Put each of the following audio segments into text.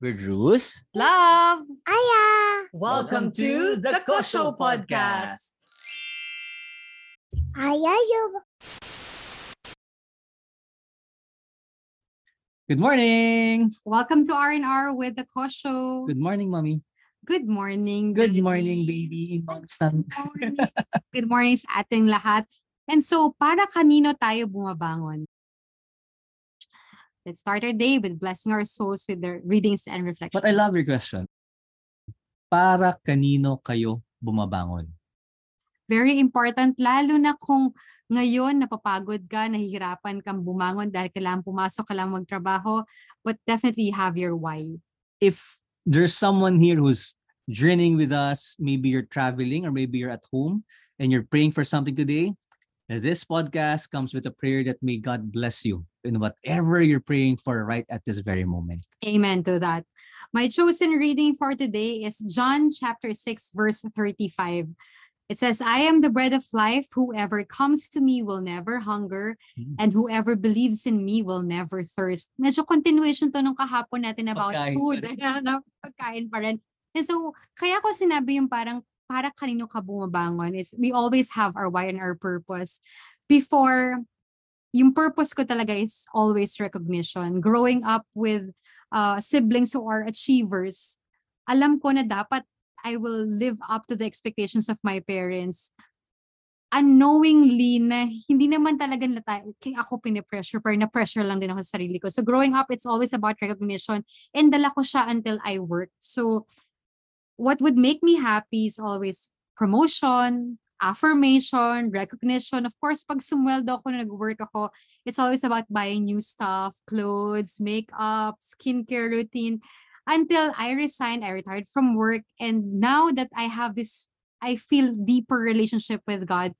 We're Drews. Love! Aya! Welcome to the Kosho Podcast. Aya Good morning. Welcome to R&R with the Kosho. Good morning, mommy. Good morning, Good baby. morning, baby. Kamusta? morning. Good morning sa ating lahat. And so, para kanino tayo bumabangon? Let's start our day with blessing our souls with the readings and reflections. But I love your question. Para kanino kayo bumabangon? Very important, lalo na kung ngayon napapagod ka, nahihirapan kang bumangon dahil kailangan pumasok, kailangan magtrabaho, but definitely have your why. If there's someone here who's journeying with us, maybe you're traveling or maybe you're at home and you're praying for something today, this podcast comes with a prayer that may God bless you in whatever you're praying for right at this very moment. Amen to that. My chosen reading for today is John chapter 6 verse 35. It says, I am the bread of life. Whoever comes to me will never hunger, Mm. and whoever believes in me will never thirst. Medyo continuation to nung kahapon natin about Pagkain pa food. pagkain pa rin. And so, kaya ko sinabi yung parang para kanino ka bumabangon is we always have our why and our purpose. Before, yung purpose ko talaga is always recognition. Growing up with uh, siblings who are achievers, alam ko na dapat I will live up to the expectations of my parents unknowingly na hindi naman talaga na tayo, kaya ako pinipressure, pero na-pressure lang din ako sa sarili ko. So growing up, it's always about recognition and dala ko siya until I worked. So what would make me happy is always promotion, affirmation, recognition. Of course, pag sumweldo ako na nag-work ako, it's always about buying new stuff, clothes, makeup, skincare routine. Until I resigned, I retired from work. And now that I have this, I feel deeper relationship with God,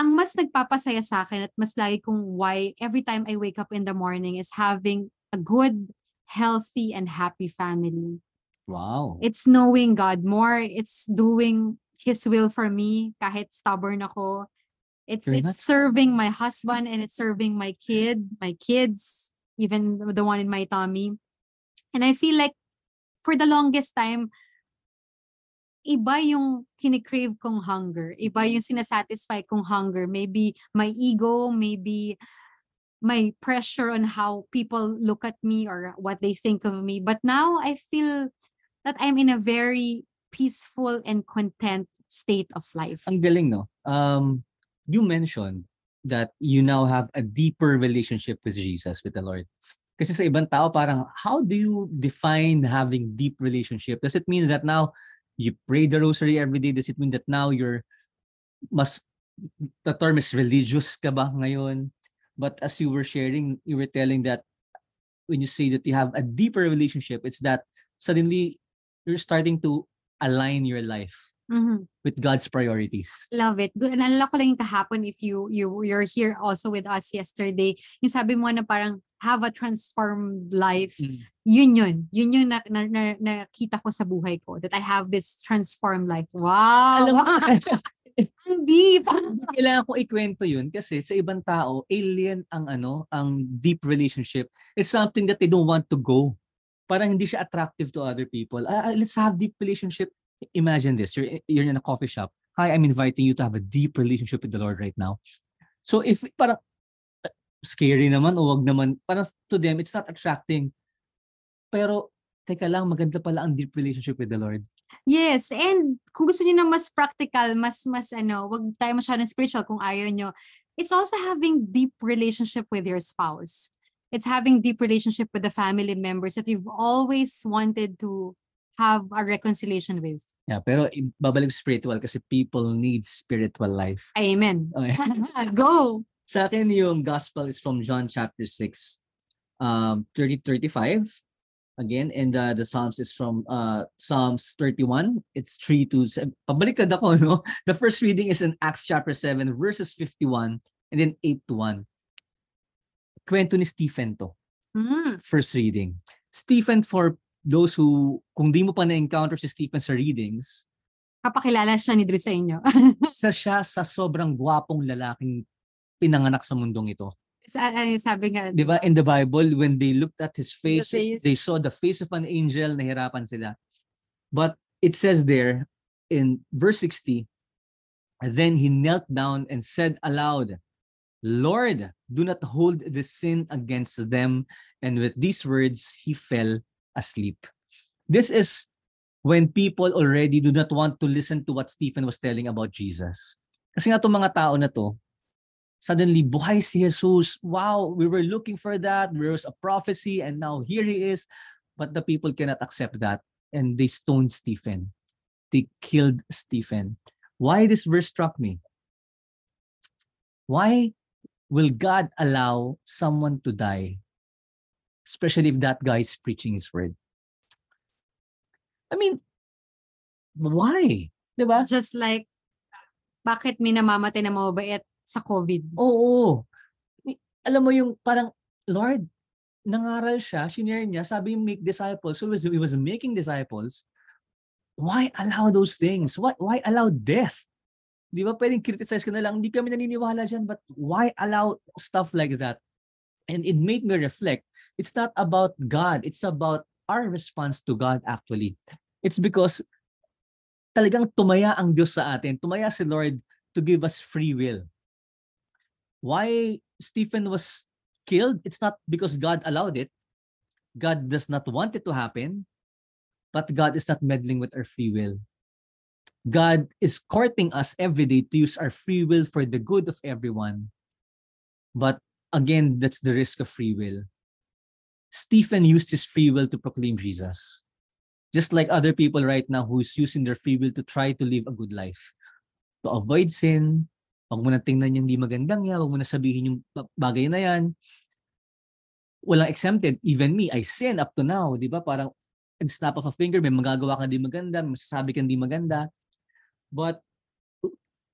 ang mas nagpapasaya sa akin at mas lagi kong why every time I wake up in the morning is having a good, healthy, and happy family. Wow. It's knowing God more. It's doing His will for me kahit stubborn ako. It's Very it's nice. serving my husband and it's serving my kid, my kids, even the one in my tummy. And I feel like for the longest time, iba yung kinikrave kong hunger. Iba yung sinasatisfy kong hunger. Maybe my ego, maybe my pressure on how people look at me or what they think of me. But now I feel that I'm in a very peaceful and content state of life. Ang galing, no? Um, you mentioned that you now have a deeper relationship with Jesus, with the Lord. Kasi sa ibang tao, parang, how do you define having deep relationship? Does it mean that now you pray the rosary every day? Does it mean that now you're mas, the term is religious ka ba ngayon? But as you were sharing, you were telling that when you say that you have a deeper relationship, it's that suddenly you're starting to align your life Mhm. with God's priorities. Love it. Good. Nalala ko lang yung kahapon if you you you're here also with us yesterday. Yung sabi mo na parang have a transformed life. Mm. Yun yun. Yun yung na, na, na, nakita ko sa buhay ko. That I have this transformed life. Wow! Alam mo, Ang deep! kailangan ko ikwento yun kasi sa ibang tao, alien ang ano, ang deep relationship. It's something that they don't want to go. Parang hindi siya attractive to other people. Ah, let's have deep relationship. Imagine this, you're, you're in a coffee shop. Hi, I'm inviting you to have a deep relationship with the Lord right now. So if parang uh, scary naman o wag naman, parang to them, it's not attracting. Pero, teka lang, maganda pala ang deep relationship with the Lord. Yes, and kung gusto niyo na mas practical, mas mas ano, wag tayo masyadong spiritual kung ayaw nyo. It's also having deep relationship with your spouse. It's having deep relationship with the family members that you've always wanted to have a reconciliation with. Yeah, pero babalik spiritual kasi people need spiritual life. Amen. Okay. Go. Sa akin, yung gospel is from John chapter 6, um, 30-35. Again, and uh, the Psalms is from uh, Psalms 31. It's 3 to 7. Pabaliktad ako, no? The first reading is in Acts chapter 7, verses 51, and then 8 to 1. Kwento ni Stephen to, Mm. first reading. Stephen, for those who, kung di mo pa na-encounter si Stephen sa readings, Kapakilala siya ni Drew sa inyo. isa siya sa sobrang gwapong lalaking pinanganak sa mundong ito. Sa, ano sabi nga, Di ba? In the Bible, when they looked at his face, face. they saw the face of an angel, nahirapan sila. But it says there in verse 60, then he knelt down and said aloud, Lord, do not hold this sin against them. And with these words, he fell asleep. This is when people already do not want to listen to what Stephen was telling about Jesus. Kasi nga itong mga tao na to, suddenly buhay si Jesus. Wow, we were looking for that. There was a prophecy and now here he is. But the people cannot accept that and they stoned Stephen. They killed Stephen. Why this verse struck me? Why will God allow someone to die? Especially if that guy is preaching his word. I mean, why? Diba? just like, bakit may namamatay na mababait sa COVID? Oo. Alam mo yung parang, Lord, nangaral siya, shinare niya, sabi yung make disciples. So he was, he was making disciples. Why allow those things? Why, why allow death? Di ba pwedeng criticize ka na lang, hindi kami naniniwala dyan, but why allow stuff like that? And it made me reflect, it's not about God, it's about our response to God actually. It's because talagang tumaya ang Diyos sa atin, tumaya si Lord to give us free will. Why Stephen was killed, it's not because God allowed it. God does not want it to happen, but God is not meddling with our free will. God is courting us every day to use our free will for the good of everyone. But again, that's the risk of free will. Stephen used his free will to proclaim Jesus. Just like other people right now who's using their free will to try to live a good life. To avoid sin, Huwag mo na tingnan yung hindi magandang yan. Huwag mo na sabihin yung ba- bagay na yan. Walang exempted. Even me, I sin up to now. Di ba? Parang snap of a finger, may magagawa ka di maganda, may masasabi ka di maganda. But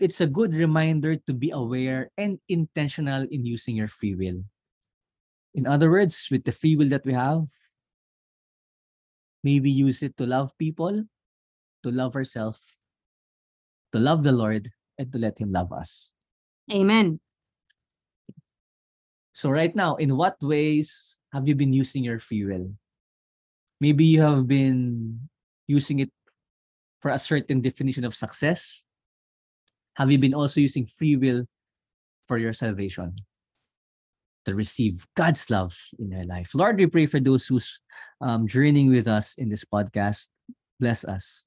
it's a good reminder to be aware and intentional in using your free will. In other words, with the free will that we have, maybe use it to love people, to love ourselves, to love the Lord, and to let Him love us. Amen. So right now, in what ways have you been using your free will? Maybe you have been using it for a certain definition of success. Have you been also using free will for your salvation? To receive God's love in your life. Lord, we pray for those who's um, journeying with us in this podcast. Bless us.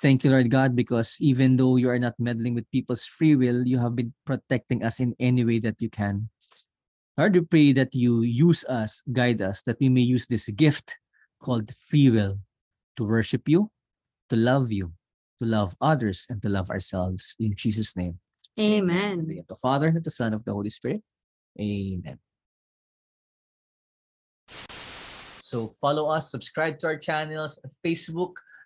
Thank you, Lord God, because even though you are not meddling with people's free will, you have been protecting us in any way that you can. Lord, we pray that you use us, guide us, that we may use this gift called free will to worship you, to love you, to love others, and to love ourselves. In Jesus' name. Amen. the Father, and of the Son, of the Holy Spirit. Amen. So follow us, subscribe to our channels, Facebook